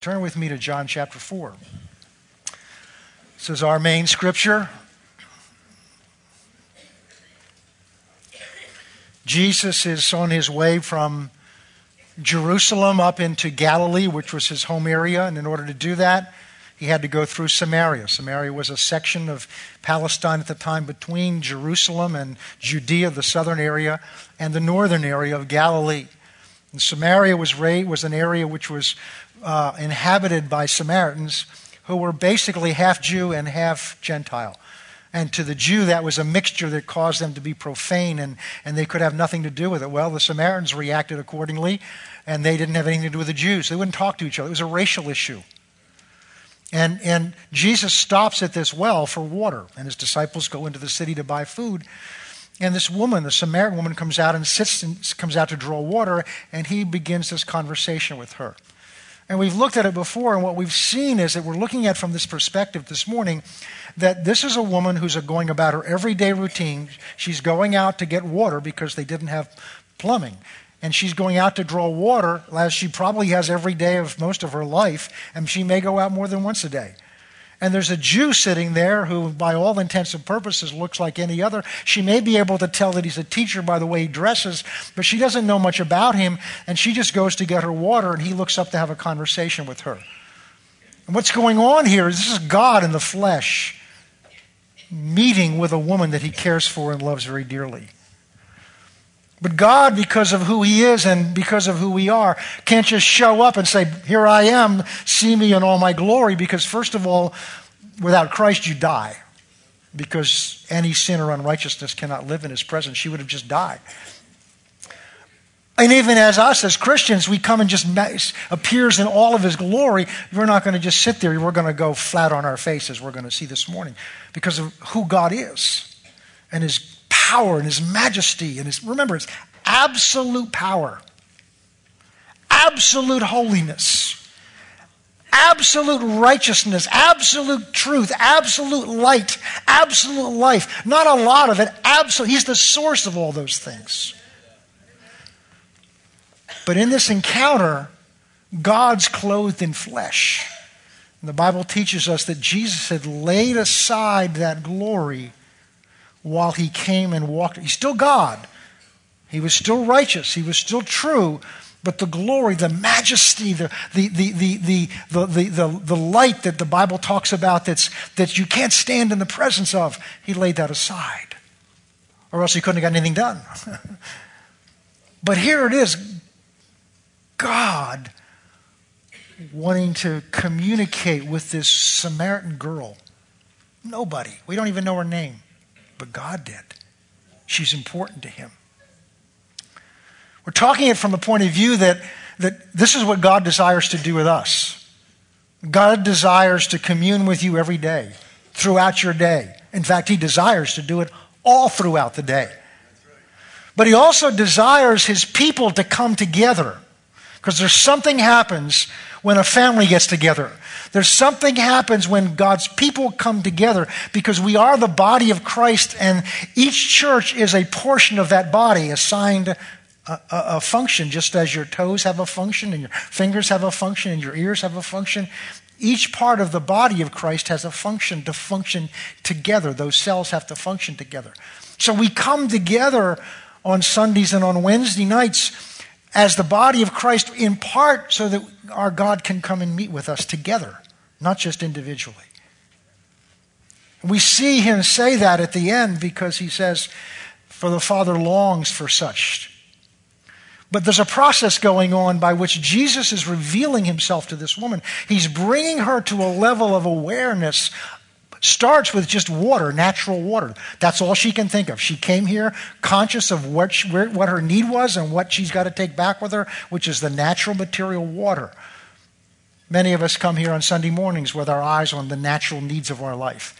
Turn with me to John chapter 4. This is our main scripture. Jesus is on his way from Jerusalem up into Galilee, which was his home area, and in order to do that, he had to go through Samaria. Samaria was a section of Palestine at the time between Jerusalem and Judea, the southern area, and the northern area of Galilee. And Samaria was, was an area which was uh, inhabited by Samaritans who were basically half Jew and half Gentile. And to the Jew, that was a mixture that caused them to be profane and, and they could have nothing to do with it. Well, the Samaritans reacted accordingly and they didn't have anything to do with the Jews. They wouldn't talk to each other. It was a racial issue. And, and Jesus stops at this well for water, and his disciples go into the city to buy food. And this woman, the Samaritan woman, comes out and sits and comes out to draw water, and he begins this conversation with her. And we've looked at it before, and what we've seen is that we're looking at from this perspective this morning that this is a woman who's going about her everyday routine. She's going out to get water because they didn't have plumbing. And she's going out to draw water, as she probably has every day of most of her life, and she may go out more than once a day. And there's a Jew sitting there who, by all intents and purposes, looks like any other. She may be able to tell that he's a teacher by the way he dresses, but she doesn't know much about him. And she just goes to get her water, and he looks up to have a conversation with her. And what's going on here is this is God in the flesh meeting with a woman that he cares for and loves very dearly. But God, because of who He is and because of who we are, can't just show up and say, Here I am, see me in all my glory, because first of all, without Christ, you die. Because any sin or unrighteousness cannot live in His presence. She would have just died. And even as us, as Christians, we come and just appears in all of His glory. We're not going to just sit there. We're going to go flat on our faces. We're going to see this morning because of who God is and His power and his majesty and his, remember, it's absolute power, absolute holiness, absolute righteousness, absolute truth, absolute light, absolute life. Not a lot of it, absolute. He's the source of all those things. But in this encounter, God's clothed in flesh. And the Bible teaches us that Jesus had laid aside that glory while he came and walked. He's still God. He was still righteous. He was still true. But the glory, the majesty, the, the, the, the, the, the, the, the, light that the Bible talks about that's, that you can't stand in the presence of, he laid that aside. Or else he couldn't have got anything done. but here it is God wanting to communicate with this Samaritan girl. Nobody. We don't even know her name but God did. She's important to him. We're talking it from the point of view that, that this is what God desires to do with us. God desires to commune with you every day, throughout your day. In fact, He desires to do it all throughout the day. But He also desires His people to come together because there's something happens when a family gets together. There's something happens when God's people come together because we are the body of Christ and each church is a portion of that body assigned a, a, a, function, just as your toes have a function and your fingers have a function and your ears have a function. Each part of the body of Christ has a function to function together. Those cells have to function together. So we come together on Sundays and on Wednesday nights as the body of Christ in part so that our God can come and meet with us together, not just individually. We see him say that at the end because he says, For the Father longs for such. But there's a process going on by which Jesus is revealing himself to this woman. He's bringing her to a level of awareness starts with just water, natural water. That's all she can think of. She came here conscious of what, she, what her need was and what she's got to take back with her, which is the natural material water. Many of us come here on Sunday mornings with our eyes on the natural needs of our life.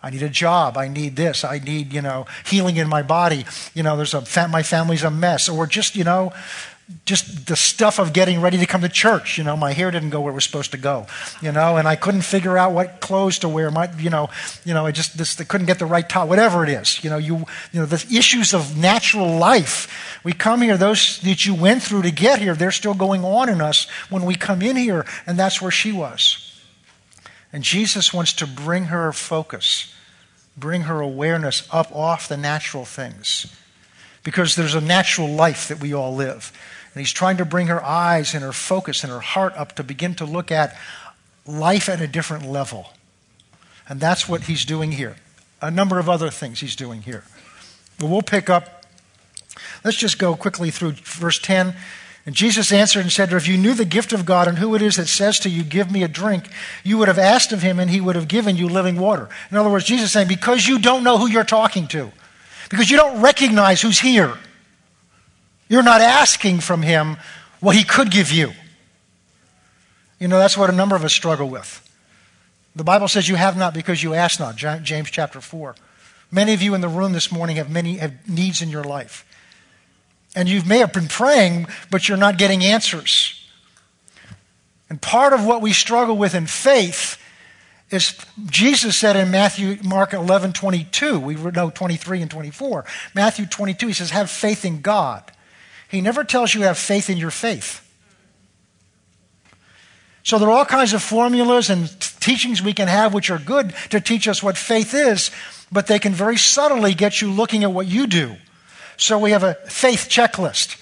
I need a job. I need this. I need, you know, healing in my body. You know, there's a my family's a mess, or just, you know, just the stuff of getting ready to come to church. You know, my hair didn't go where it was supposed to go. You know, and I couldn't figure out what clothes to wear. My, you know, you know, I just this, I couldn't get the right top. Whatever it is, you know, you you know, the issues of natural life. We come here; those that you went through to get here, they're still going on in us when we come in here, and that's where she was. And Jesus wants to bring her focus, bring her awareness up off the natural things, because there's a natural life that we all live. And he's trying to bring her eyes and her focus and her heart up to begin to look at life at a different level. And that's what he's doing here. A number of other things he's doing here. But we'll pick up. Let's just go quickly through verse 10. And Jesus answered and said, If you knew the gift of God and who it is that says to you, Give me a drink, you would have asked of him and he would have given you living water. In other words, Jesus is saying, Because you don't know who you're talking to, because you don't recognize who's here, you're not asking from him what he could give you. You know, that's what a number of us struggle with. The Bible says you have not because you ask not, James chapter 4. Many of you in the room this morning have many have needs in your life. And you may have been praying, but you're not getting answers. And part of what we struggle with in faith is Jesus said in Matthew, Mark 11, 22, we know 23 and 24. Matthew 22, he says, have faith in God. He never tells you have faith in your faith. So there are all kinds of formulas and teachings we can have which are good to teach us what faith is, but they can very subtly get you looking at what you do. So we have a faith checklist.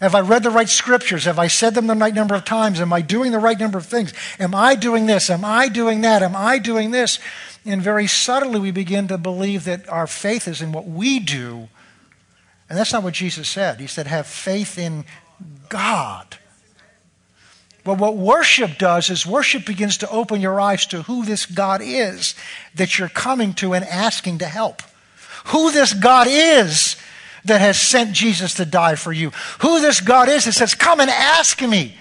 Have I read the right scriptures? Have I said them the right number of times? Am I doing the right number of things? Am I doing this? Am I doing that? Am I doing this? And very subtly, we begin to believe that our faith is in what we do and that's not what Jesus said. He said, have faith in God. But what worship does is worship begins to open your eyes to who this God is that you're coming to and asking to help. Who this God is that has sent Jesus to die for you. Who this God is that says, Come and ask me.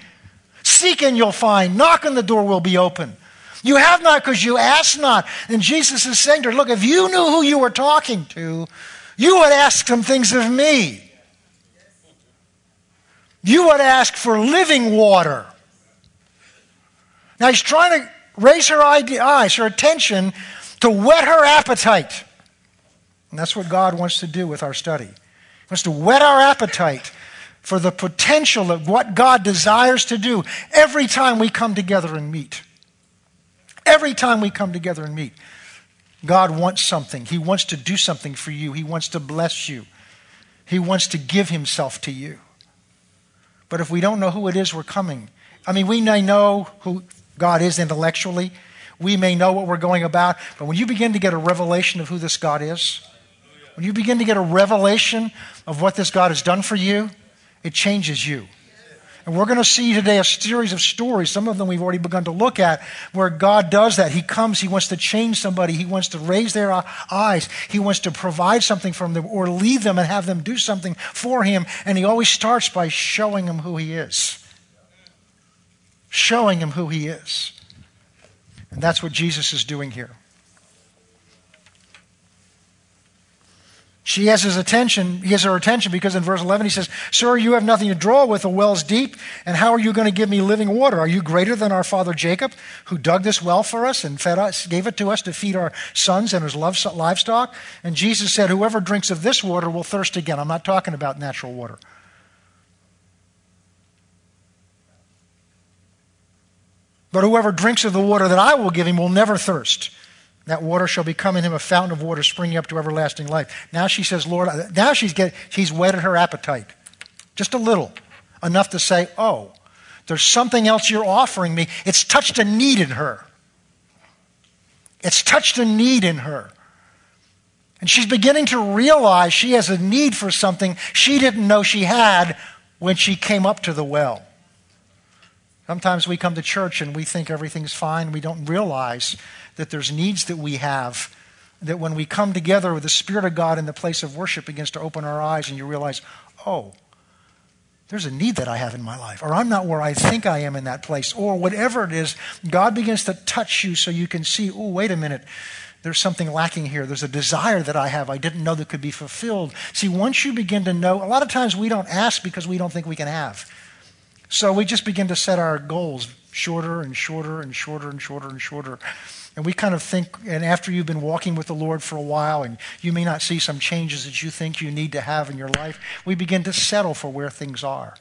Seek and you'll find. Knock and the door will be open. You have not because you ask not. And Jesus is saying to her, Look, if you knew who you were talking to, you would ask some things of me. You would ask for living water. Now he's trying to raise her eyes, her attention, to whet her appetite. And that's what God wants to do with our study. He wants to whet our appetite for the potential of what God desires to do every time we come together and meet. Every time we come together and meet. God wants something. He wants to do something for you. He wants to bless you. He wants to give himself to you. But if we don't know who it is we're coming, I mean, we may know who God is intellectually, we may know what we're going about, but when you begin to get a revelation of who this God is, when you begin to get a revelation of what this God has done for you, it changes you. And we're going to see today a series of stories, some of them we've already begun to look at, where God does that. He comes, He wants to change somebody, He wants to raise their eyes, He wants to provide something from them or leave them and have them do something for Him. And He always starts by showing them who He is. Showing Him who He is. And that's what Jesus is doing here. She has his attention, he has her attention because in verse 11 he says, Sir, you have nothing to draw with, the well's deep, and how are you going to give me living water? Are you greater than our father Jacob, who dug this well for us and fed us, gave it to us to feed our sons and his livestock? And Jesus said, Whoever drinks of this water will thirst again. I'm not talking about natural water. But whoever drinks of the water that I will give him will never thirst. That water shall become in him a fountain of water springing up to everlasting life. Now she says, Lord, now she's, get, she's whetted her appetite. Just a little. Enough to say, oh, there's something else you're offering me. It's touched a need in her. It's touched a need in her. And she's beginning to realize she has a need for something she didn't know she had when she came up to the well. Sometimes we come to church and we think everything's fine. We don't realize that there's needs that we have that when we come together with the Spirit of God in the place of worship begins to open our eyes and you realize, oh, there's a need that I have in my life, or I'm not where I think I am in that place, or whatever it is, God begins to touch you so you can see, oh, wait a minute, there's something lacking here. There's a desire that I have I didn't know that could be fulfilled. See, once you begin to know, a lot of times we don't ask because we don't think we can have. So we just begin to set our goals shorter and shorter and shorter and shorter and shorter. We kind of think, and after you've been walking with the Lord for a while and you may not see some changes that you think you need to have in your life, we begin to settle for where things are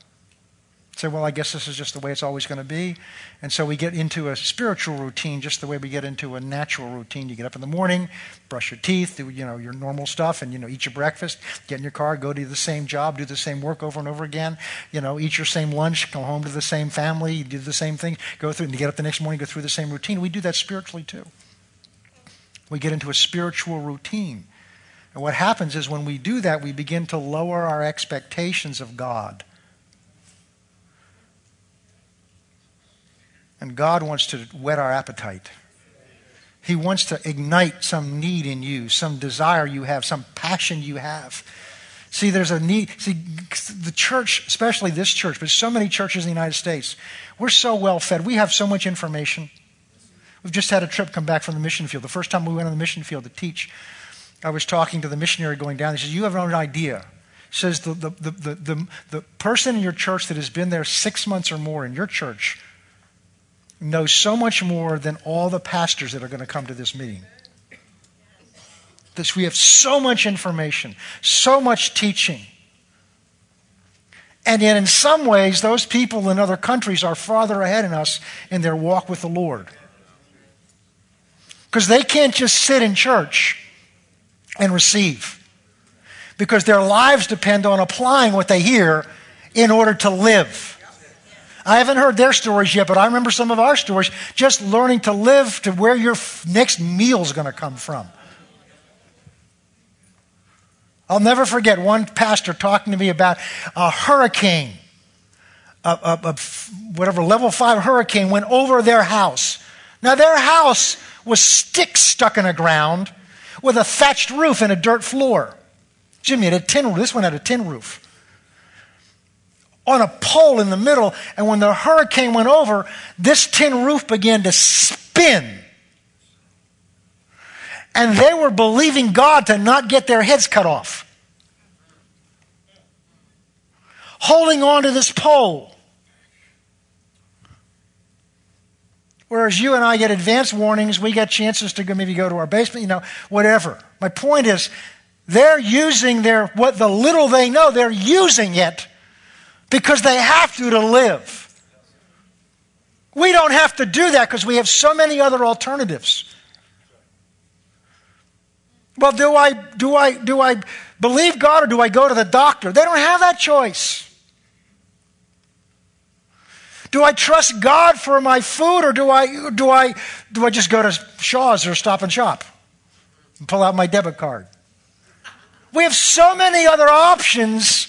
say, well, I guess this is just the way it's always going to be. And so we get into a spiritual routine just the way we get into a natural routine. You get up in the morning, brush your teeth, do you know your normal stuff, and you know eat your breakfast, get in your car, go do the same job, do the same work over and over again. You know, eat your same lunch, go home to the same family, do the same thing, go through, and you get up the next morning, go through the same routine. We do that spiritually too. We get into a spiritual routine. And what happens is when we do that, we begin to lower our expectations of God And God wants to whet our appetite. He wants to ignite some need in you, some desire you have, some passion you have. See, there's a need. See, the church, especially this church, but so many churches in the United States, we're so well fed. We have so much information. We've just had a trip come back from the mission field. The first time we went on the mission field to teach, I was talking to the missionary going down. He says, You have no idea. He says, the, the, the, the, the, the person in your church that has been there six months or more in your church knows so much more than all the pastors that are going to come to this meeting. This, we have so much information, so much teaching. And yet, in some ways, those people in other countries are farther ahead in us in their walk with the Lord. Because they can't just sit in church and receive, because their lives depend on applying what they hear in order to live. I haven't heard their stories yet, but I remember some of our stories just learning to live to where your next meal is going to come from. I'll never forget one pastor talking to me about a hurricane, a, a, a, whatever level five hurricane went over their house. Now, their house was sticks stuck in the ground with a thatched roof and a dirt floor. Jimmy had a tin roof. This one had a tin roof on a pole in the middle. And when the hurricane went over, this tin roof began to spin. And they were believing God to not get their heads cut off. Holding on to this pole. Whereas you and I get advance warnings, we get chances to maybe go to our basement, you know, whatever. My point is, they're using their, what the little they know, they're using it because they have to to live. We don't have to do that because we have so many other alternatives. Well, do I, do, I, do I believe God or do I go to the doctor? They don't have that choice. Do I trust God for my food or do I, do I, do I just go to Shaw's or Stop and Shop and pull out my debit card? We have so many other options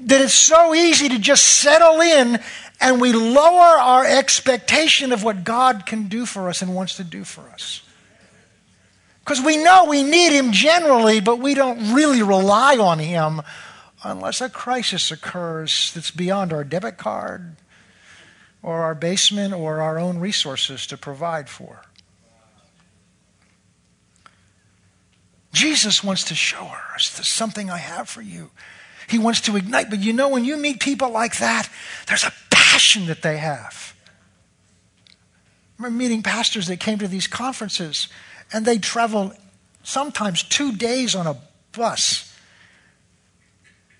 that it's so easy to just settle in and we lower our expectation of what God can do for us and wants to do for us. Because we know we need Him generally, but we don't really rely on Him unless a crisis occurs that's beyond our debit card or our basement or our own resources to provide for. Jesus wants to show us something I have for you. He wants to ignite. But you know, when you meet people like that, there's a passion that they have. I remember meeting pastors that came to these conferences and they'd travel sometimes two days on a bus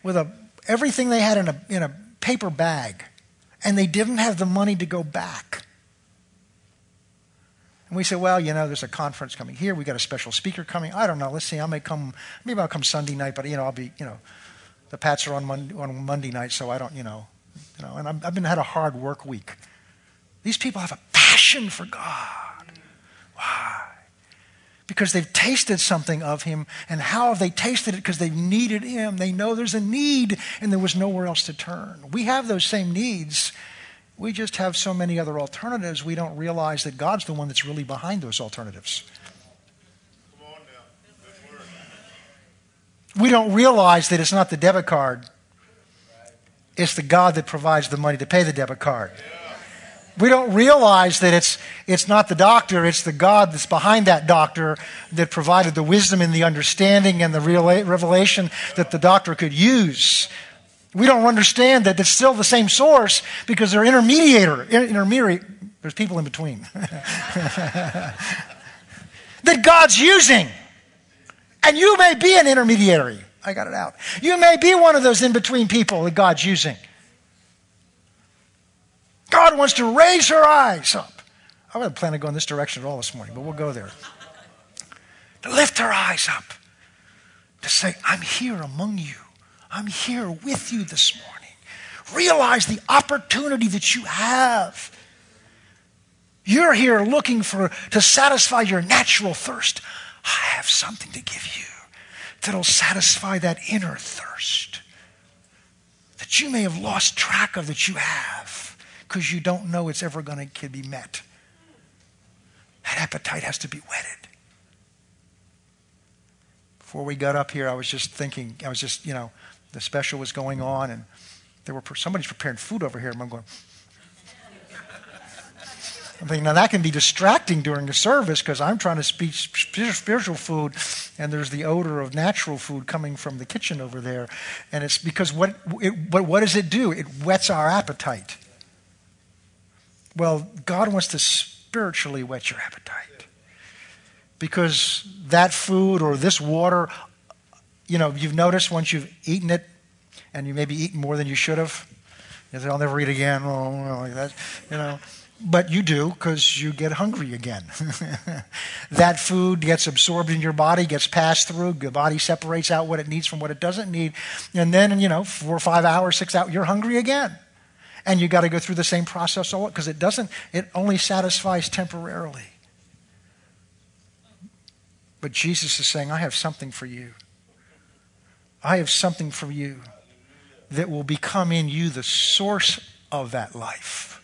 with a, everything they had in a, in a paper bag and they didn't have the money to go back. And we said, well, you know, there's a conference coming here. We got a special speaker coming. I don't know. Let's see. I may come. Maybe I'll come Sunday night, but you know, I'll be, you know, the Pats are on Monday, on Monday night, so I don't, you know, you know. And i have been had a hard work week. These people have a passion for God. Why? Because they've tasted something of Him, and how have they tasted it? Because they've needed Him. They know there's a need, and there was nowhere else to turn. We have those same needs. We just have so many other alternatives. We don't realize that God's the one that's really behind those alternatives. We don't realize that it's not the debit card, it's the God that provides the money to pay the debit card. We don't realize that it's, it's not the doctor, it's the God that's behind that doctor that provided the wisdom and the understanding and the revelation that the doctor could use. We don't understand that it's still the same source because they're intermediator, intermediary. There's people in between that God's using. And you may be an intermediary. I got it out. You may be one of those in between people that God's using. God wants to raise her eyes up. I wasn't planning to go in this direction at all this morning, but we'll go there. To lift her eyes up. To say, I'm here among you. I'm here with you this morning. Realize the opportunity that you have. You're here looking for to satisfy your natural thirst. I have something to give you that'll satisfy that inner thirst that you may have lost track of that you have because you don't know it's ever going to be met. That appetite has to be whetted. Before we got up here, I was just thinking, I was just, you know, the special was going on and there were somebody's preparing food over here and I'm going Thinking, now that can be distracting during the service because I'm trying to speak spiritual food and there's the odor of natural food coming from the kitchen over there. And it's because what, it, but what does it do? It whets our appetite. Well, God wants to spiritually whet your appetite. Because that food or this water, you know, you've noticed once you've eaten it and you maybe eaten more than you should have, you say, I'll never eat again. Oh, like that, you know. But you do because you get hungry again. that food gets absorbed in your body, gets passed through. The body separates out what it needs from what it doesn't need. And then, you know, four or five hours, six hours, you're hungry again and you got to go through the same process all because it doesn't it only satisfies temporarily but jesus is saying i have something for you i have something for you that will become in you the source of that life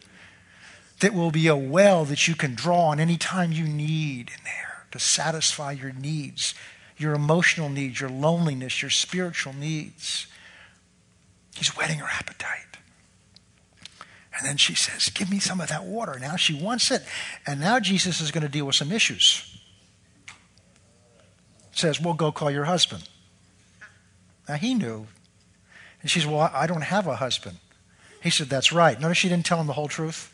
that will be a well that you can draw on any time you need in there to satisfy your needs your emotional needs your loneliness your spiritual needs he's whetting her appetite and then she says, Give me some of that water. Now she wants it. And now Jesus is going to deal with some issues. Says, Well, go call your husband. Now he knew. And she says, Well, I don't have a husband. He said, That's right. Notice she didn't tell him the whole truth.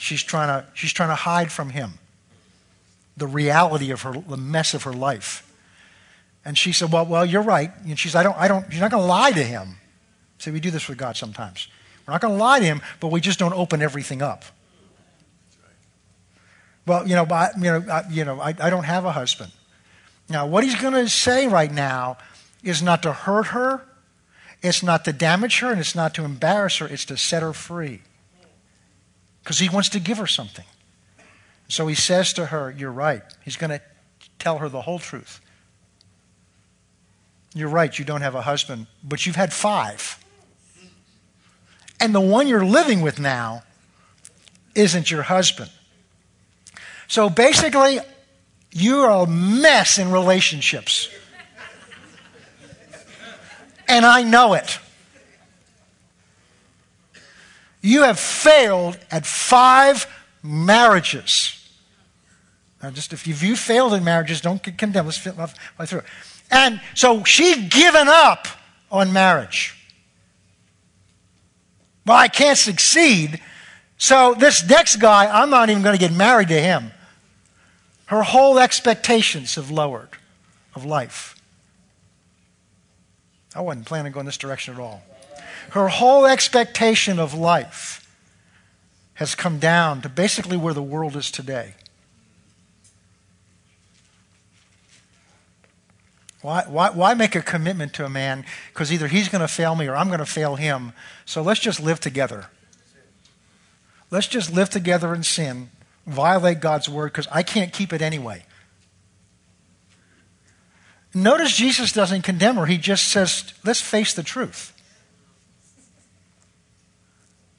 She's trying to, she's trying to hide from him the reality of her, the mess of her life. And she said, Well, well, you're right. And she's, I don't, I don't, you're not going to lie to him. See, we do this with God sometimes. We're not going to lie to him, but we just don't open everything up. Well, you know, I, you know, I, you know, I, I don't have a husband. Now, what he's going to say right now is not to hurt her, it's not to damage her, and it's not to embarrass her, it's to set her free. Because he wants to give her something. So he says to her, You're right. He's going to tell her the whole truth. You're right, you don't have a husband, but you've had five. And the one you're living with now isn't your husband. So basically, you're a mess in relationships. And I know it. You have failed at five marriages. Now, just if you've failed in marriages, don't get condemned. Let's fly through. And so she's given up on marriage. Well, I can't succeed. So this next guy, I'm not even going to get married to him. Her whole expectations have lowered of life. I wasn't planning on go in this direction at all. Her whole expectation of life has come down to basically where the world is today. Why, why, why make a commitment to a man? Because either he's going to fail me or I'm going to fail him. So let's just live together. Let's just live together in sin, violate God's word, because I can't keep it anyway. Notice Jesus doesn't condemn her. He just says, let's face the truth.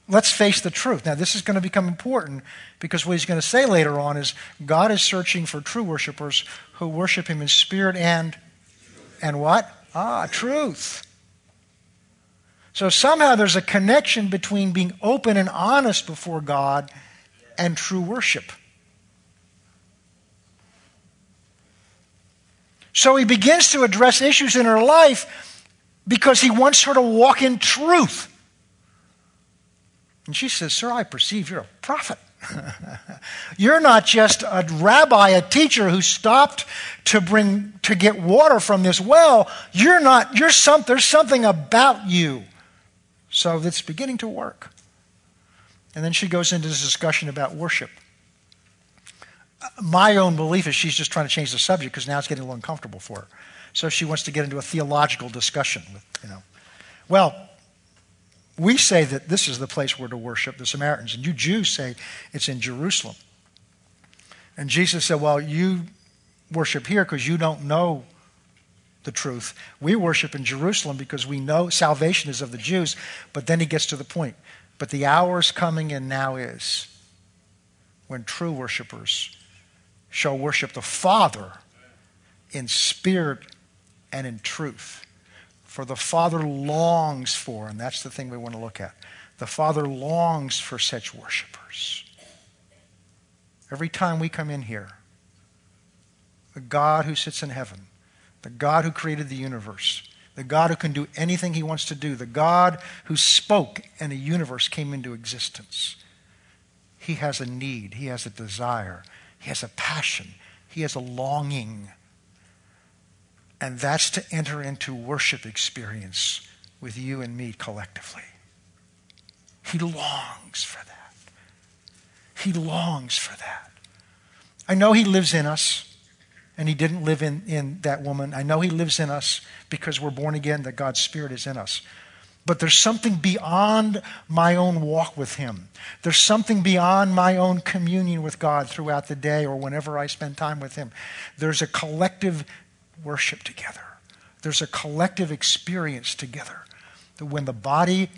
Let's face the truth. Now, this is going to become important because what he's going to say later on is God is searching for true worshipers who worship him in spirit and and what? Ah, truth. So somehow there's a connection between being open and honest before God and true worship. So he begins to address issues in her life because he wants her to walk in truth. And she says, Sir, I perceive you're a prophet. you're not just a rabbi, a teacher who stopped to bring to get water from this well. You're not, you're some, there's something about you. So it's beginning to work. And then she goes into this discussion about worship my own belief is she's just trying to change the subject because now it's getting a little uncomfortable for her. So she wants to get into a theological discussion with, you know. Well, we say that this is the place where to worship the Samaritans, and you Jews say it's in Jerusalem. And Jesus said, Well, you worship here because you don't know the truth. We worship in Jerusalem because we know salvation is of the Jews. But then he gets to the point. But the hour is coming, and now is, when true worshipers shall worship the Father in spirit and in truth. For the Father longs for, and that's the thing we want to look at, the Father longs for such worshipers. Every time we come in here, the God who sits in heaven, the God who created the universe, the God who can do anything he wants to do, the God who spoke and a universe came into existence. He has a need, he has a desire, he has a passion. He has a longing. And that's to enter into worship experience with you and me collectively. He longs for that. He longs for that. I know He lives in us, and He didn't live in, in that woman. I know He lives in us because we're born again, that God's Spirit is in us. But there's something beyond my own walk with Him. There's something beyond my own communion with God throughout the day or whenever I spend time with Him. There's a collective worship together, there's a collective experience together. That when the body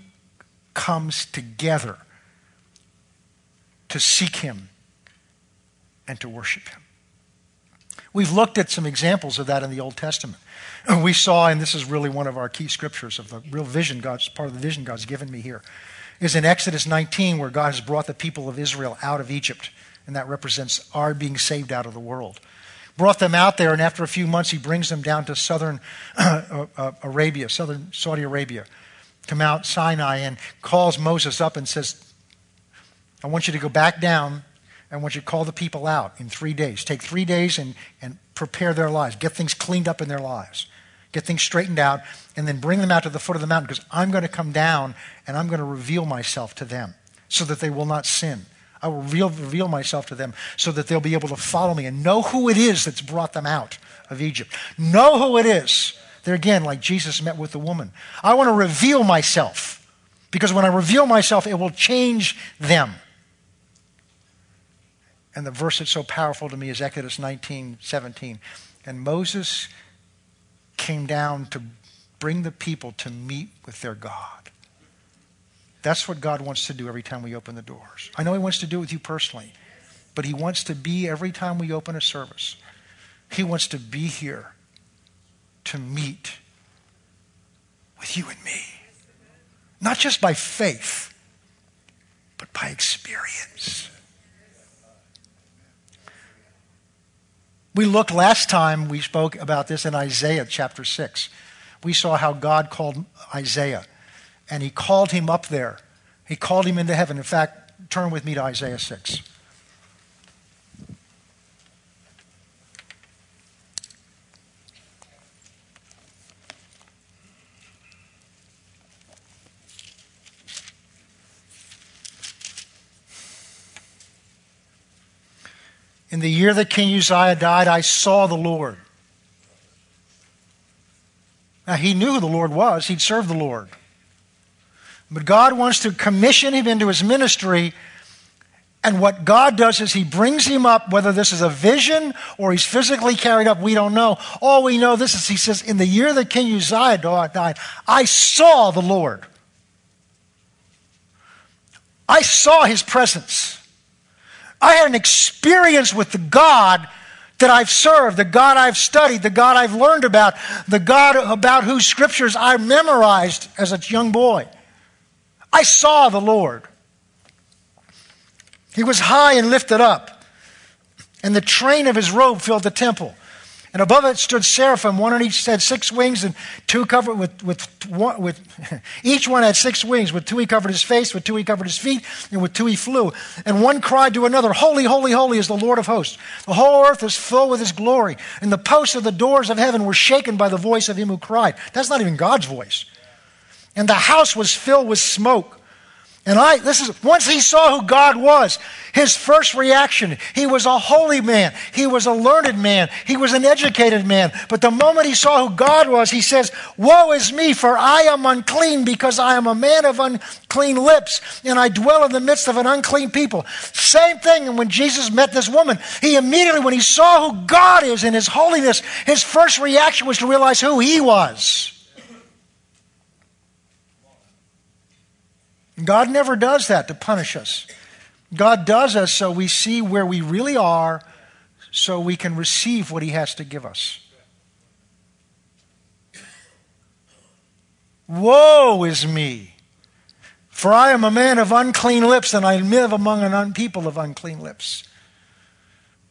comes together to seek Him and to worship Him. We've looked at some examples of that in the Old Testament. We saw, and this is really one of our key scriptures of the real vision God's part of the vision God's given me here, is in Exodus 19, where God has brought the people of Israel out of Egypt, and that represents our being saved out of the world. Brought them out there, and after a few months, he brings them down to southern uh, uh, Arabia, southern Saudi Arabia, to Mount Sinai, and calls Moses up and says, I want you to go back down I want you to call the people out in three days. Take three days and, and prepare their lives. Get things cleaned up in their lives. Get things straightened out, and then bring them out to the foot of the mountain because I'm going to come down and I'm going to reveal myself to them so that they will not sin. I will reveal, myself to them so that they'll be able to follow me and know who it is that's brought them out of Egypt. Know who it is. There again, like Jesus met with the woman. I want to reveal myself because when I reveal myself, it will change them. And the verse that's so powerful to me is Exodus 19 17. And Moses came down to bring the people to meet with their God. That's what God wants to do every time we open the doors. I know He wants to do it with you personally, but He wants to be every time we open a service. He wants to be here to meet with you and me. Not just by faith, but by experience. We looked last time we spoke about this in Isaiah chapter 6. We saw how God called Isaiah, and he called him up there. He called him into heaven. In fact, turn with me to Isaiah 6. In the year that King Uzziah died, I saw the Lord. Now, he knew who the Lord was, he'd served the Lord. But God wants to commission him into his ministry. And what God does is he brings him up, whether this is a vision or he's physically carried up, we don't know. All we know this is he says, In the year that King Uzziah died, I saw the Lord. I saw his presence. I had an experience with the God that I've served, the God I've studied, the God I've learned about, the God about whose scriptures I memorized as a young boy. I saw the Lord. He was high and lifted up, and the train of his robe filled the temple. And above it stood seraphim, one on each had six wings, and two covered with, with, with each one had six wings. With two he covered his face, with two he covered his feet, and with two he flew. And one cried to another, Holy, holy, holy is the Lord of hosts. The whole earth is filled with his glory. And the posts of the doors of heaven were shaken by the voice of him who cried. That's not even God's voice. And the house was filled with smoke. And I, this is, once he saw who God was, his first reaction, he was a holy man. He was a learned man. He was an educated man. But the moment he saw who God was, he says, Woe is me, for I am unclean because I am a man of unclean lips and I dwell in the midst of an unclean people. Same thing. And when Jesus met this woman, he immediately, when he saw who God is in his holiness, his first reaction was to realize who he was. God never does that to punish us. God does us so we see where we really are, so we can receive what He has to give us. Woe is me! For I am a man of unclean lips, and I live among an people of unclean lips.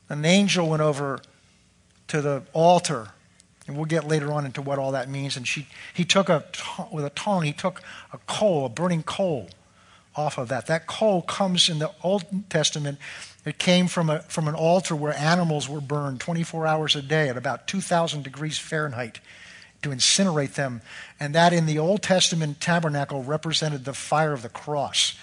An angel went over to the altar and we'll get later on into what all that means. And she, he took a, with a tongue, he took a coal, a burning coal, off of that. That coal comes in the Old Testament. It came from, a, from an altar where animals were burned 24 hours a day at about 2,000 degrees Fahrenheit to incinerate them. And that in the Old Testament tabernacle represented the fire of the cross.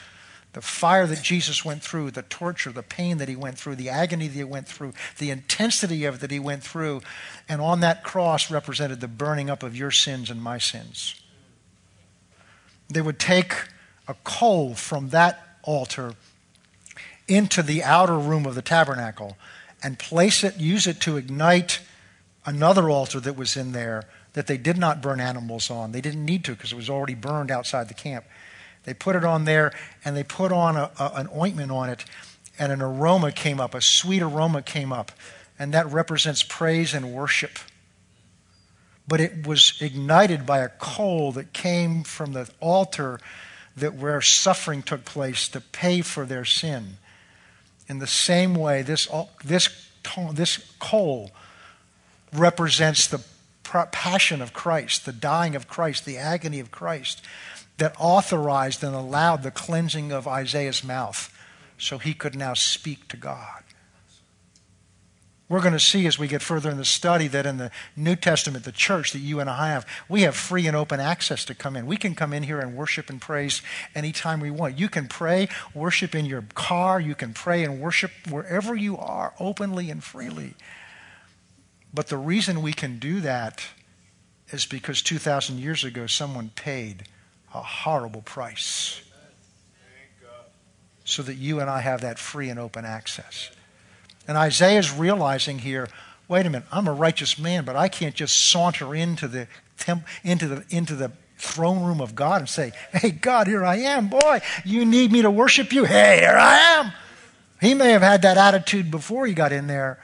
The fire that Jesus went through, the torture, the pain that he went through, the agony that he went through, the intensity of that he went through. And on that cross represented the burning up of your sins and my sins. They would take a coal from that altar into the outer room of the tabernacle and place it, use it to ignite another altar that was in there that they did not burn animals on. They didn't need to because it was already burned outside the camp. They put it on there and they put on a, a, an ointment on it, and an aroma came up, a sweet aroma came up, and that represents praise and worship. But it was ignited by a coal that came from the altar that where suffering took place to pay for their sin. In the same way, this, this, this coal represents the passion of Christ, the dying of Christ, the agony of Christ that authorized and allowed the cleansing of Isaiah's mouth so he could now speak to God. We're going to see as we get further in the study that in the New Testament, the church that you and I have, we have free and open access to come in. We can come in here and worship and praise anytime we want. You can pray, worship in your car, you can pray and worship wherever you are, openly and freely. But the reason we can do that is because 2,000 years ago, someone paid a horrible price so that you and I have that free and open access. And Isaiah is realizing here wait a minute, I'm a righteous man, but I can't just saunter into the, temp, into the, into the throne room of God and say, Hey, God, here I am. Boy, you need me to worship you? Hey, here I am. He may have had that attitude before he got in there,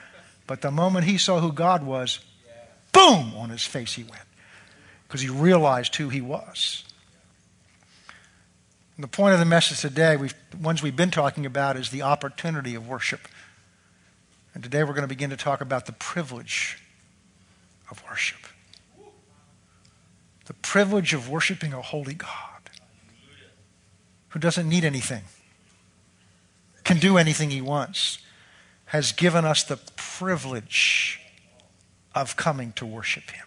but the moment he saw who God was, boom, on his face he went because he realized who he was. And the point of the message today, ones we've been talking about, is the opportunity of worship. And today we're going to begin to talk about the privilege of worship. The privilege of worshiping a holy God who doesn't need anything, can do anything he wants, has given us the privilege of coming to worship him.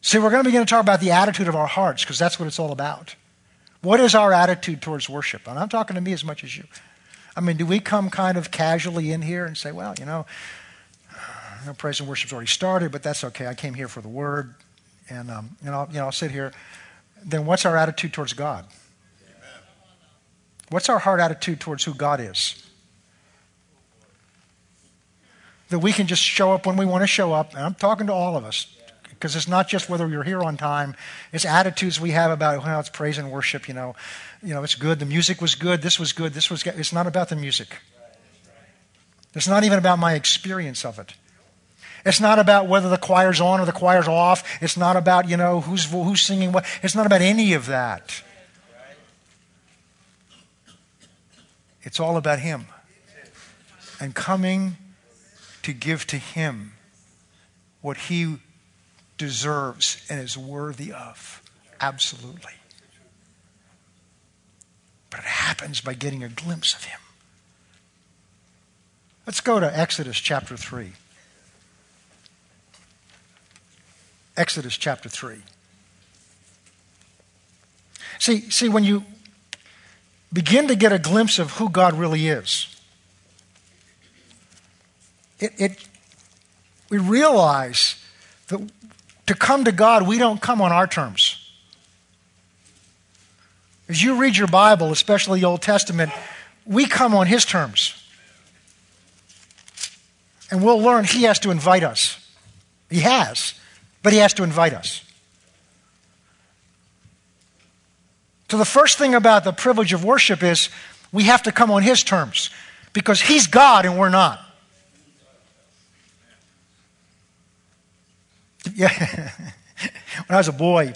See, we're going to begin to talk about the attitude of our hearts because that's what it's all about. What is our attitude towards worship? And I'm talking to me as much as you. I mean, do we come kind of casually in here and say, well, you know, know praise and worship's already started, but that's okay. I came here for the word, and um, you know, you know, I'll sit here. Then what's our attitude towards God? Amen. What's our heart attitude towards who God is? That we can just show up when we want to show up, and I'm talking to all of us because it's not just whether you're here on time it's attitudes we have about well it's praise and worship you know you know, it's good. The music was good. This was good. This was good. It's not about the music. It's not even about my experience of it. It's not about whether the choir's on or the choir's off. It's not about, you know, who's, who's singing what. It's not about any of that. It's all about Him and coming to give to Him what He deserves and is worthy of. Absolutely. But it happens by getting a glimpse of Him. Let's go to Exodus chapter 3. Exodus chapter 3. See, see, when you begin to get a glimpse of who God really is, it, it, we realize that to come to God, we don't come on our terms. As you read your Bible, especially the Old Testament, we come on His terms. And we'll learn He has to invite us. He has, but He has to invite us. So, the first thing about the privilege of worship is we have to come on His terms because He's God and we're not. Yeah. when I was a boy,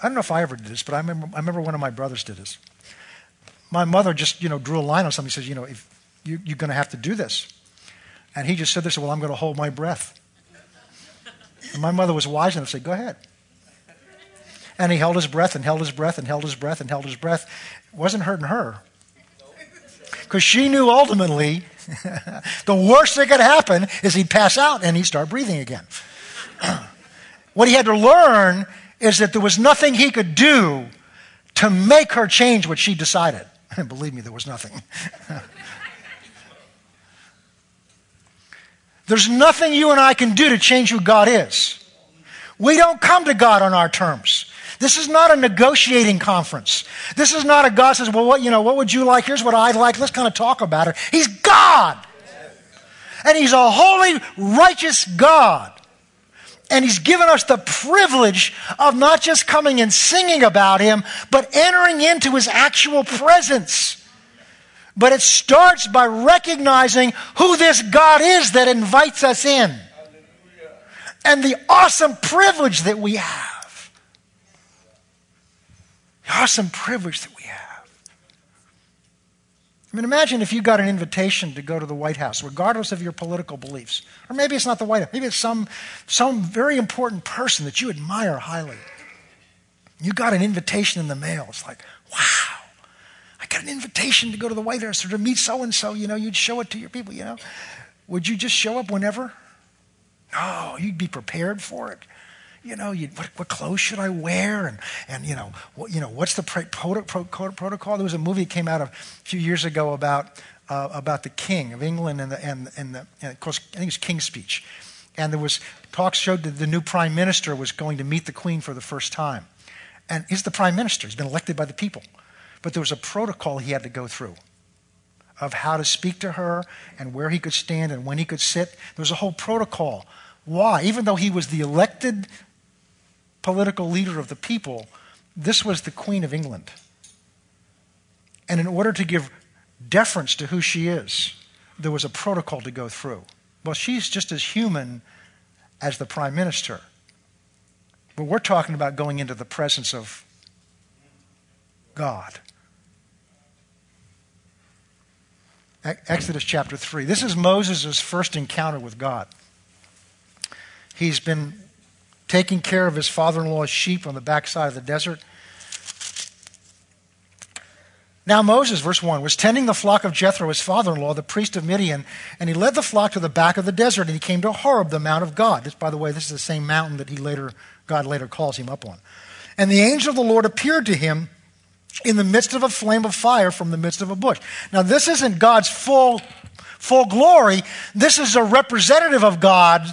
I don't know if I ever did this, but I remember, I remember one of my brothers did this. My mother just, you know, drew a line on something. Says, you know, if you, you're going to have to do this. And he just said this, well, I'm going to hold my breath. And my mother was wise enough to say, go ahead. And he held his breath and held his breath and held his breath and held his breath. It wasn't hurting her. Because she knew ultimately the worst that could happen is he'd pass out and he'd start breathing again. what he had to learn is that there was nothing he could do to make her change what she decided. And believe me, there was nothing. There's nothing you and I can do to change who God is. We don't come to God on our terms. This is not a negotiating conference. This is not a God says, well, what, you know, what would you like? Here's what I'd like. Let's kind of talk about it. He's God. And He's a holy, righteous God. And He's given us the privilege of not just coming and singing about Him, but entering into His actual presence. But it starts by recognizing who this God is that invites us in. And the awesome privilege that we have. The awesome privilege. I mean, imagine if you got an invitation to go to the White House, regardless of your political beliefs. Or maybe it's not the White House, maybe it's some, some very important person that you admire highly. You got an invitation in the mail. It's like, wow I got an invitation to go to the White House or to meet so and so, you know, you'd show it to your people, you know. Would you just show up whenever? No, you'd be prepared for it. You know, what, what, clothes should I wear? And, and you, know, what, you know, what's the protocol? There was a movie that came out a few years ago about, uh, about the king of England and, the, and, and, the, and of course, I think it was King's Speech. And there was talks showed that the new prime minister was going to meet the queen for the first time. And he's the prime minister. He's been elected by the people. But there was a protocol he had to go through of how to speak to her and where he could stand and when he could sit. There was a whole protocol. Why? Even though he was the elected political leader of the people, this was the Queen of England. And in order to give deference to who she is, there was a protocol to go through. Well, she's just as human as the prime minister. But we're talking about going into the presence of God. Exodus chapter 3. This is Moses' first encounter with God. He's been taking care of his father in law's sheep on the backside of the desert. Now, Moses, verse 1, was tending the flock of Jethro, his father in law, the priest of Midian, and he led the flock to the back of the desert, and he came to Horeb, the Mount of God. This, by the way, this is the same mountain that he later, God later calls him up on. And the angel of the Lord appeared to him in the midst of a flame of fire from the midst of a bush. Now, this isn't God's full, full glory. This is a representative of God.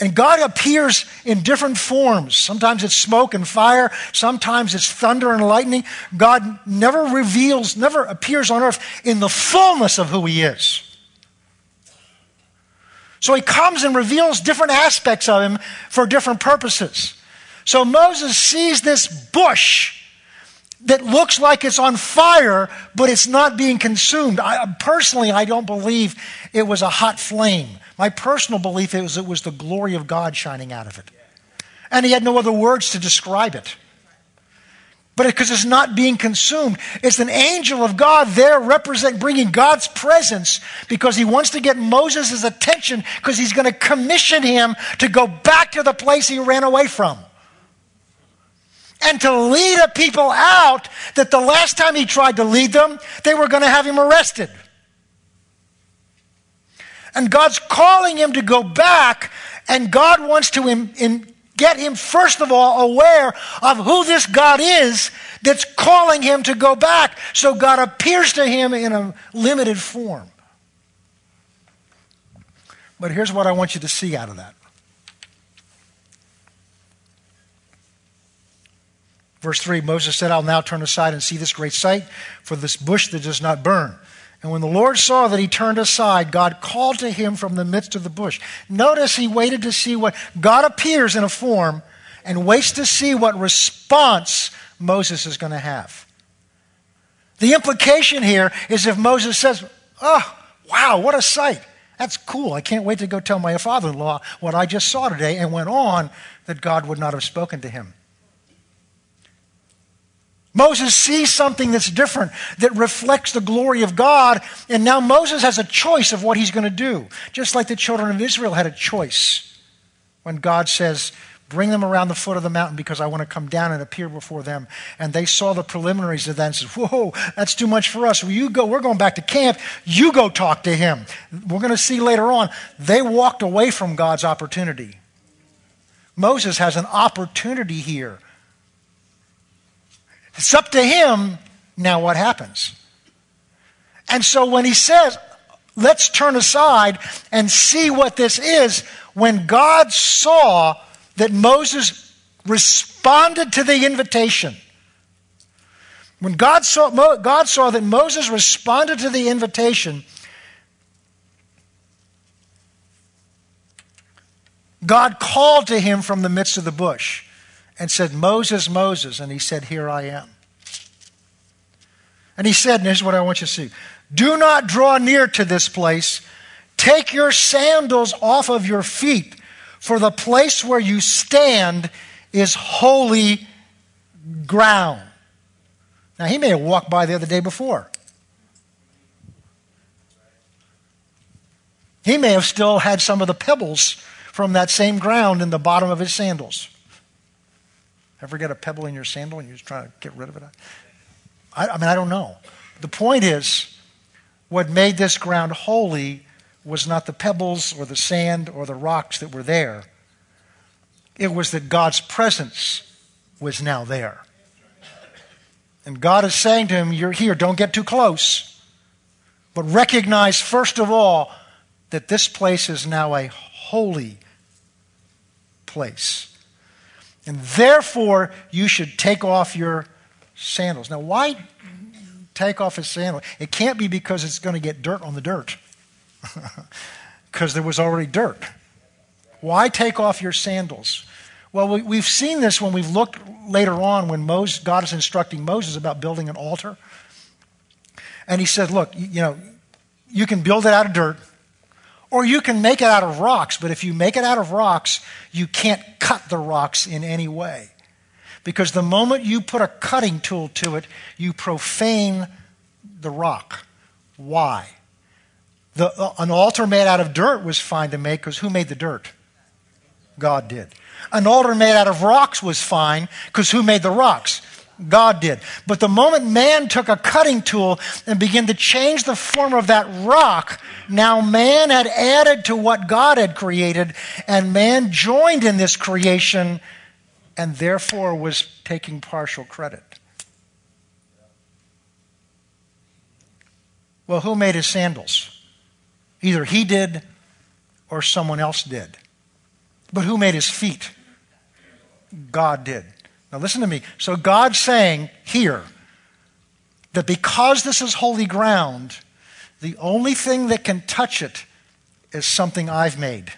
And God appears in different forms. Sometimes it's smoke and fire. Sometimes it's thunder and lightning. God never reveals, never appears on earth in the fullness of who He is. So He comes and reveals different aspects of Him for different purposes. So Moses sees this bush that looks like it's on fire, but it's not being consumed. I, personally, I don't believe it was a hot flame. My personal belief is it was the glory of God shining out of it. And he had no other words to describe it. But because it's not being consumed, it's an angel of God there represent bringing God's presence because he wants to get Moses' attention because he's going to commission him to go back to the place he ran away from and to lead a people out that the last time he tried to lead them, they were going to have him arrested. And God's calling him to go back, and God wants to get him, first of all, aware of who this God is that's calling him to go back. So God appears to him in a limited form. But here's what I want you to see out of that. Verse 3 Moses said, I'll now turn aside and see this great sight, for this bush that does not burn. And when the Lord saw that he turned aside, God called to him from the midst of the bush. Notice he waited to see what God appears in a form and waits to see what response Moses is going to have. The implication here is if Moses says, Oh, wow, what a sight. That's cool. I can't wait to go tell my father in law what I just saw today, and went on, that God would not have spoken to him. Moses sees something that's different, that reflects the glory of God, and now Moses has a choice of what he's going to do. Just like the children of Israel had a choice when God says, Bring them around the foot of the mountain because I want to come down and appear before them. And they saw the preliminaries of that and said, Whoa, that's too much for us. Well, you go, we're going back to camp. You go talk to him. We're going to see later on. They walked away from God's opportunity. Moses has an opportunity here it's up to him now what happens. And so when he says, let's turn aside and see what this is, when God saw that Moses responded to the invitation, when God saw, God saw that Moses responded to the invitation, God called to him from the midst of the bush and said, Moses, Moses. And he said, Here I am. And he said, and here's what I want you to see Do not draw near to this place. Take your sandals off of your feet, for the place where you stand is holy ground. Now, he may have walked by the day before. He may have still had some of the pebbles from that same ground in the bottom of his sandals. Ever get a pebble in your sandal and you're just trying to get rid of it? I, I mean, I don't know. The point is, what made this ground holy was not the pebbles or the sand or the rocks that were there. It was that God's presence was now there. And God is saying to him, You're here, don't get too close. But recognize, first of all, that this place is now a holy place. And therefore, you should take off your sandals. Now, why take off his sandal? It can't be because it's going to get dirt on the dirt, because there was already dirt. Why take off your sandals? Well, we, have seen this when we've looked later on when Moses, God is instructing Moses about building an altar. And he said, Look, you, you know, you can build it out of dirt, or you can make it out of rocks, but if you make it out of rocks, you can't cut the rocks in any way. Because the moment you put a cutting tool to it, you profane the rock. Why? The, uh, an altar made out of dirt was fine to make because who made the dirt? God did. An altar made out of rocks was fine because who made the rocks? God did. But the moment man took a cutting tool and began to change the form of that rock, now man had added to what God had created, and man joined in this creation and therefore was taking partial credit. Well, who made his sandals? Either he did or someone else did. But who made his feet? God did. Now, listen to me. So, God's saying here that because this is holy ground, the only thing that can touch it is something I've made.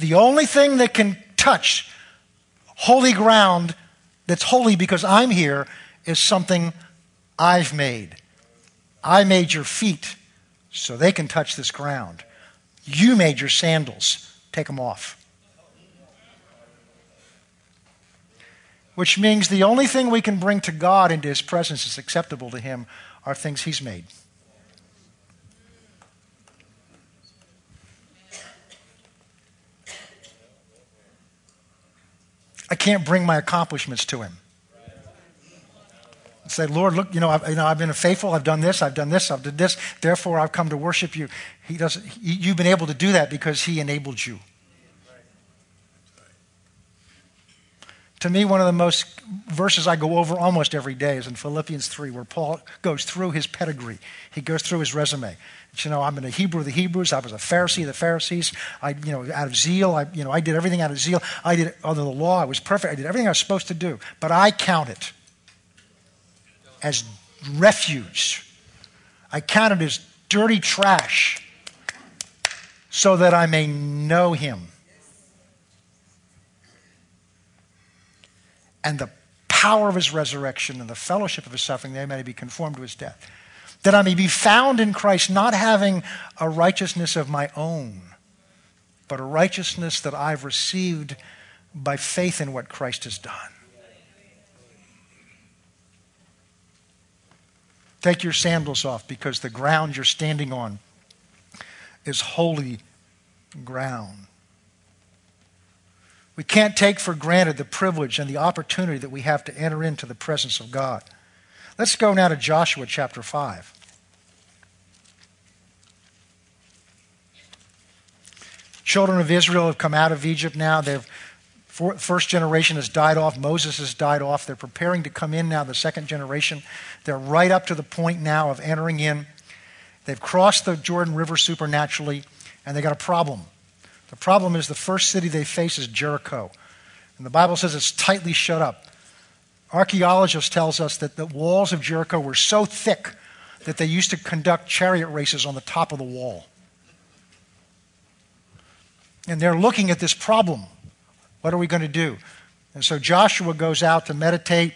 The only thing that can touch holy ground that's holy because I'm here is something I've made. I made your feet so they can touch this ground. You made your sandals. Take them off. Which means the only thing we can bring to God into His presence is acceptable to Him are things He's made. I can't bring my accomplishments to Him. Say, Lord, look, you know, I've, you know, I've been faithful. I've done this. I've done this. I've done this. Therefore, I've come to worship you. He doesn't. You've been able to do that because He enabled you. To me, one of the most verses I go over almost every day is in Philippians 3, where Paul goes through his pedigree. He goes through his resume. You know, I'm in a Hebrew of the Hebrews. I was a Pharisee of the Pharisees. I, you know, out of zeal, I, you know, I did everything out of zeal. I did under the law. I was perfect. I did everything I was supposed to do. But I count it as refuse. I count it as dirty trash so that I may know him and the power of his resurrection and the fellowship of his suffering, that I may be conformed to his death. That I may be found in Christ, not having a righteousness of my own, but a righteousness that I've received by faith in what Christ has done. Take your sandals off because the ground you're standing on is holy ground. We can't take for granted the privilege and the opportunity that we have to enter into the presence of God. Let's go now to Joshua chapter 5. Children of Israel have come out of Egypt now. They've first generation has died off. Moses has died off. They're preparing to come in now, the second generation. They're right up to the point now of entering in. They've crossed the Jordan River supernaturally, and they got a problem. The problem is the first city they face is Jericho. And the Bible says it's tightly shut up. Archaeologists tells us that the walls of Jericho were so thick that they used to conduct chariot races on the top of the wall. And they're looking at this problem. What are we going to do? And so Joshua goes out to meditate.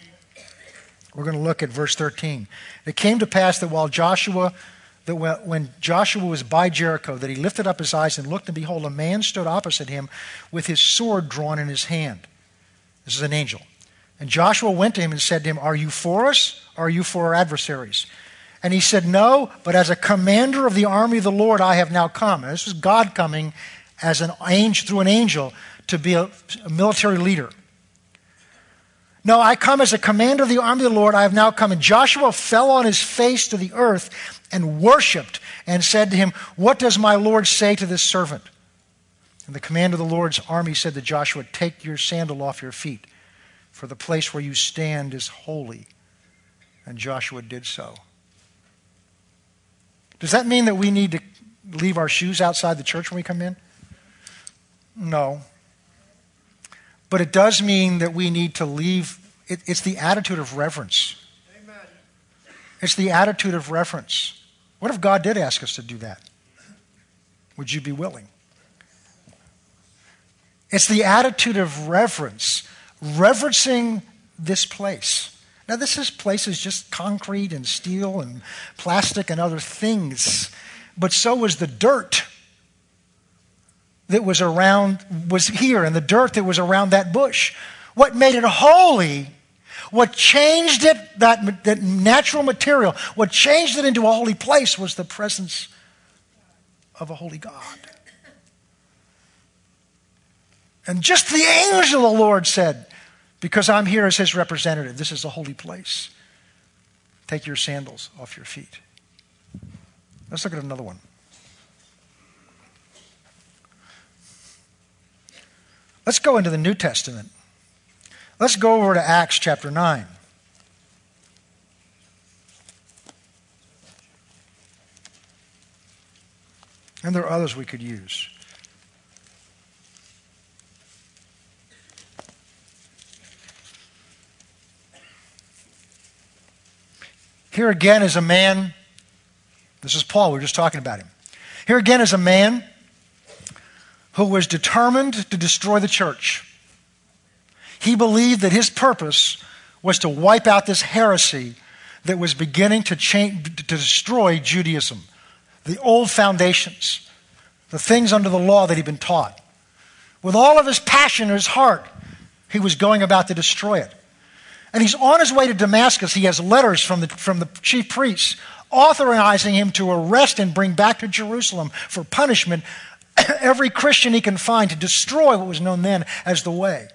We're going to look at verse 13. It came to pass that while Joshua that when Joshua was by Jericho, that he lifted up his eyes and looked, and behold, a man stood opposite him with his sword drawn in his hand. This is an angel. And Joshua went to him and said to him, Are you for us, or are you for our adversaries? And he said, No, but as a commander of the army of the Lord, I have now come. And this was God coming as an angel through an angel to be a, a military leader. No, I come as a commander of the army of the Lord. I have now come. And Joshua fell on his face to the earth and worshiped and said to him, What does my Lord say to this servant? And the commander of the Lord's army said to Joshua, Take your sandal off your feet, for the place where you stand is holy. And Joshua did so. Does that mean that we need to leave our shoes outside the church when we come in? No. But it does mean that we need to leave, it, it's the attitude of reverence. Amen. It's the attitude of reverence. What if God did ask us to do that? Would you be willing? It's the attitude of reverence, reverencing this place. Now, this is place is just concrete and steel and plastic and other things, but so was the dirt that was around, was here, and the dirt that was around that bush. What made it holy, what changed it, that, that natural material, what changed it into a holy place was the presence of a holy God. And just the angel of the Lord said, Because I'm here as his representative, this is a holy place. Take your sandals off your feet. Let's look at another one. Let's go into the New Testament. Let's go over to Acts chapter 9. And there are others we could use. Here again is a man, this is Paul, we were just talking about him. Here again is a man who was determined to destroy the church. He believed that his purpose was to wipe out this heresy that was beginning to, change, to destroy Judaism, the old foundations, the things under the law that he'd been taught. With all of his passion in his heart, he was going about to destroy it. And he's on his way to Damascus. He has letters from the, from the chief priests authorizing him to arrest and bring back to Jerusalem for punishment every Christian he can find to destroy what was known then as the way.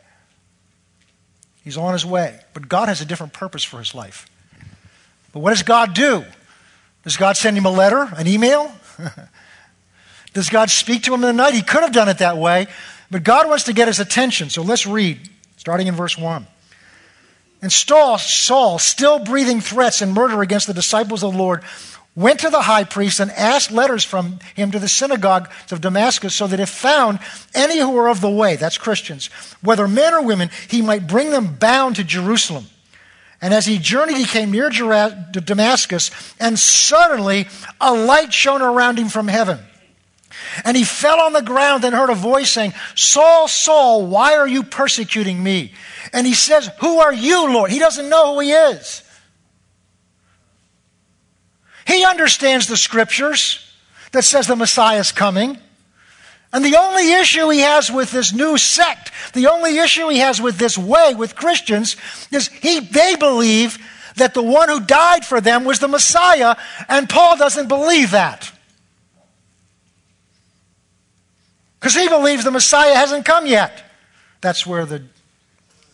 He's on his way. But God has a different purpose for his life. But what does God do? Does God send him a letter, an email? does God speak to him in the night? He could have done it that way, but God wants to get his attention. So let's read, starting in verse 1. And Saul, Saul, still breathing threats and murder against the disciples of the Lord, went to the high priest and asked letters from him to the synagogue of Damascus, so that if found any who were of the way, that's Christians, whether men or women, he might bring them bound to Jerusalem. And as he journeyed, he came near Damascus, and suddenly a light shone around him from heaven. And he fell on the ground and heard a voice saying, Saul, Saul, why are you persecuting me? And he says, Who are you, Lord? He doesn't know who he is. He understands the scriptures that says the Messiah is coming. And the only issue he has with this new sect, the only issue he has with this way, with Christians, is he, they believe that the one who died for them was the Messiah, and Paul doesn't believe that. Because he believes the Messiah hasn't come yet. That's where the,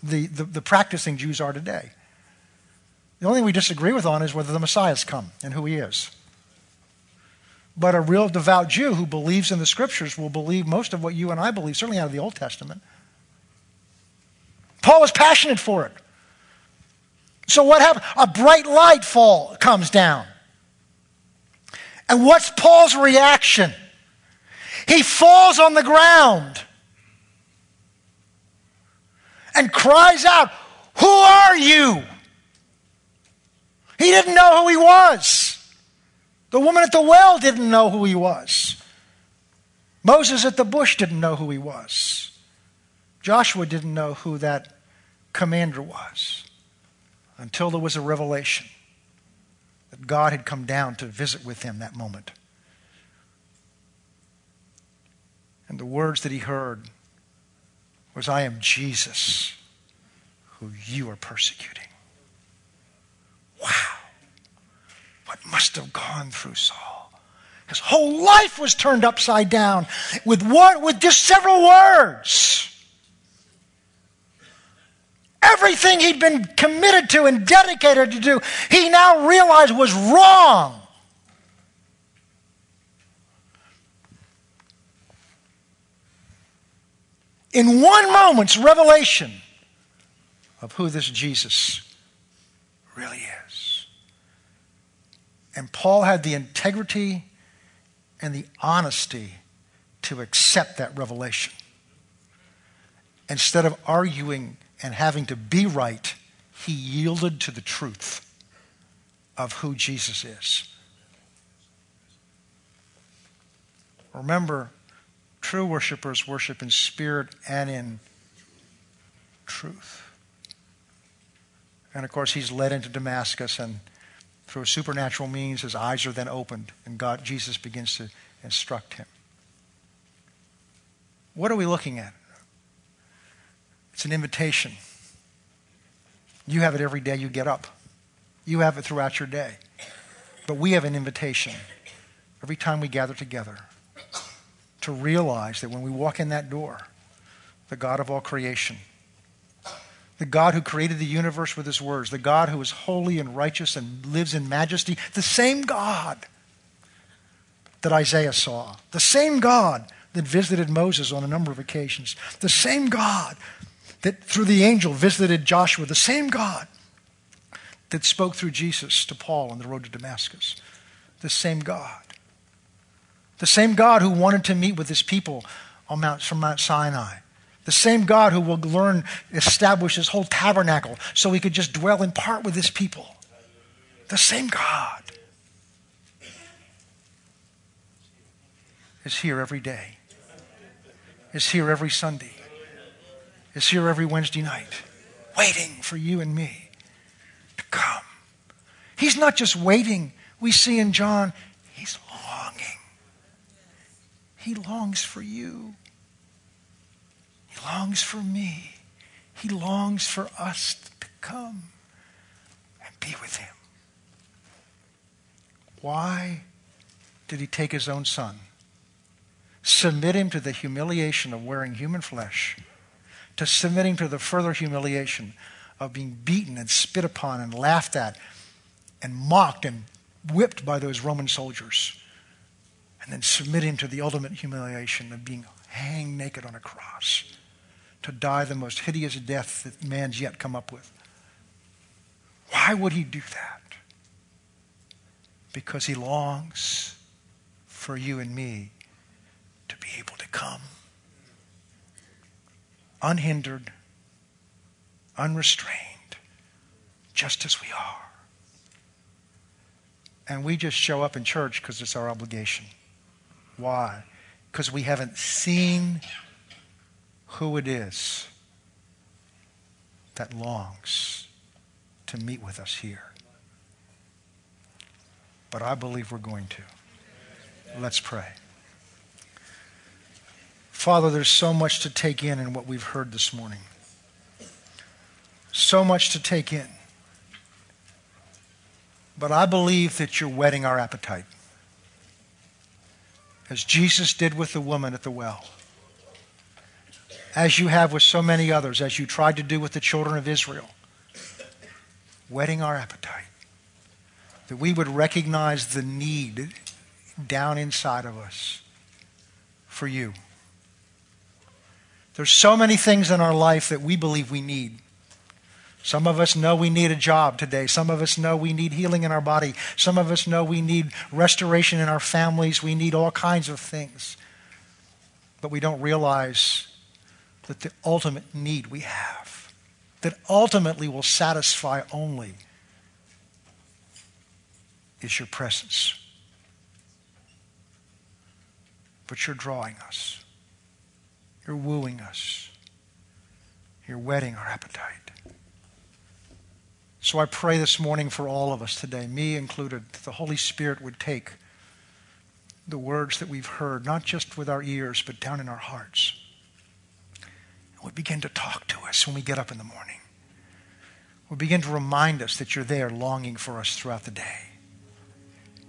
the, the, the, practicing Jews are today. The only thing we disagree with on is whether the Messiah's come and who he is. But a real devout Jew who believes in the scriptures will believe most of what you and I believe, certainly out of the Old Testament. Paul was passionate for it. So what happened? A bright light fall comes down. And what's Paul's reaction? He falls on the ground and cries out, Who are you? He didn't know who he was. The woman at the well didn't know who he was. Moses at the bush didn't know who he was. Joshua didn't know who that commander was until there was a revelation that God had come down to visit with him that moment. And the words that he heard was, I am Jesus, who you are persecuting. Wow. What must have gone through Saul? His whole life was turned upside down with what with just several words. Everything he'd been committed to and dedicated to do, he now realized was wrong. in one moment's revelation of who this Jesus really is. And Paul had the integrity and the honesty to accept that revelation. Instead of arguing and having to be right, he yielded to the truth of who Jesus is. Remember, True worshipers worship in spirit and in truth. And of course, he's led into Damascus, and through a supernatural means, his eyes are then opened, and God, Jesus begins to instruct him. What are we looking at? It's an invitation. You have it every day you get up. You have it throughout your day. But we have an invitation every time we gather together to realize that when we walk in that door, the God of all creation, the God who created the universe with his words, the God who is holy and righteous and lives in majesty, the same God that Isaiah saw, the same God that visited Moses on a number of occasions, the same God that through the angel visited Joshua, the same God that spoke through Jesus to Paul on the road to Damascus, the same God the same God who wanted to meet with his people on Mount, from Mount Sinai. The same God who will learn, establish his whole tabernacle so he could just dwell in part with his people. The same God is here every day, is here every Sunday, is here every Wednesday night, waiting for you and me to come. He's not just waiting. We see in John, he's longing. He longs for you. He longs for me. He longs for us to come and be with him. Why did he take his own son? Submit him to the humiliation of wearing human flesh, to submitting to the further humiliation of being beaten and spit upon and laughed at and mocked and whipped by those Roman soldiers, and then submit him to the ultimate humiliation of being hanged naked on a cross, to die the most hideous death that man's yet come up with. Why would he do that? Because he longs for you and me to be able to come unhindered, unrestrained, just as we are. And we just show up in church because it's our obligation. Why? Because we haven't seen who it is that longs to meet with us here. But I believe we're going to. Let's pray. Father, there's so much to take in in what we've heard this morning. So much to take in. But I believe that you're whetting our appetite. As Jesus did with the woman at the well. As you have with so many others, as you tried to do with the children of Israel. Whetting our appetite. That we would recognize the need down inside of us for you. There's so many things in our life that we believe we need. Some of us know we need a job today. Some of us know we need healing in our body. Some of us know we need restoration in our families. We need all kinds of things. But we don't realize that the ultimate need we have, that ultimately will satisfy only, is your presence. But you're drawing us. You're wooing us. You're whetting our appetite. So I pray this morning for all of us today, me included, that the Holy Spirit would take the words that we've heard, not just with our ears, but down in our hearts, would begin to talk to us when we get up in the morning. Would begin to remind us that you're there longing for us throughout the day.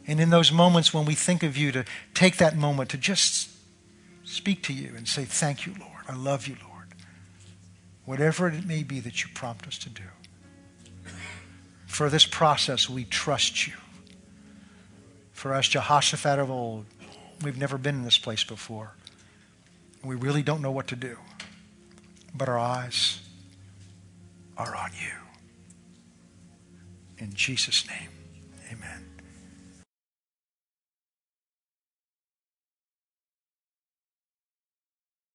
And in those moments when we think of you, to take that moment to just speak to you and say, Thank you, Lord. I love you, Lord. Whatever it may be that you prompt us to do. For this process, we trust you. For us, Jehoshaphat of old, we've never been in this place before. We really don't know what to do. But our eyes are on you. In Jesus' name, amen.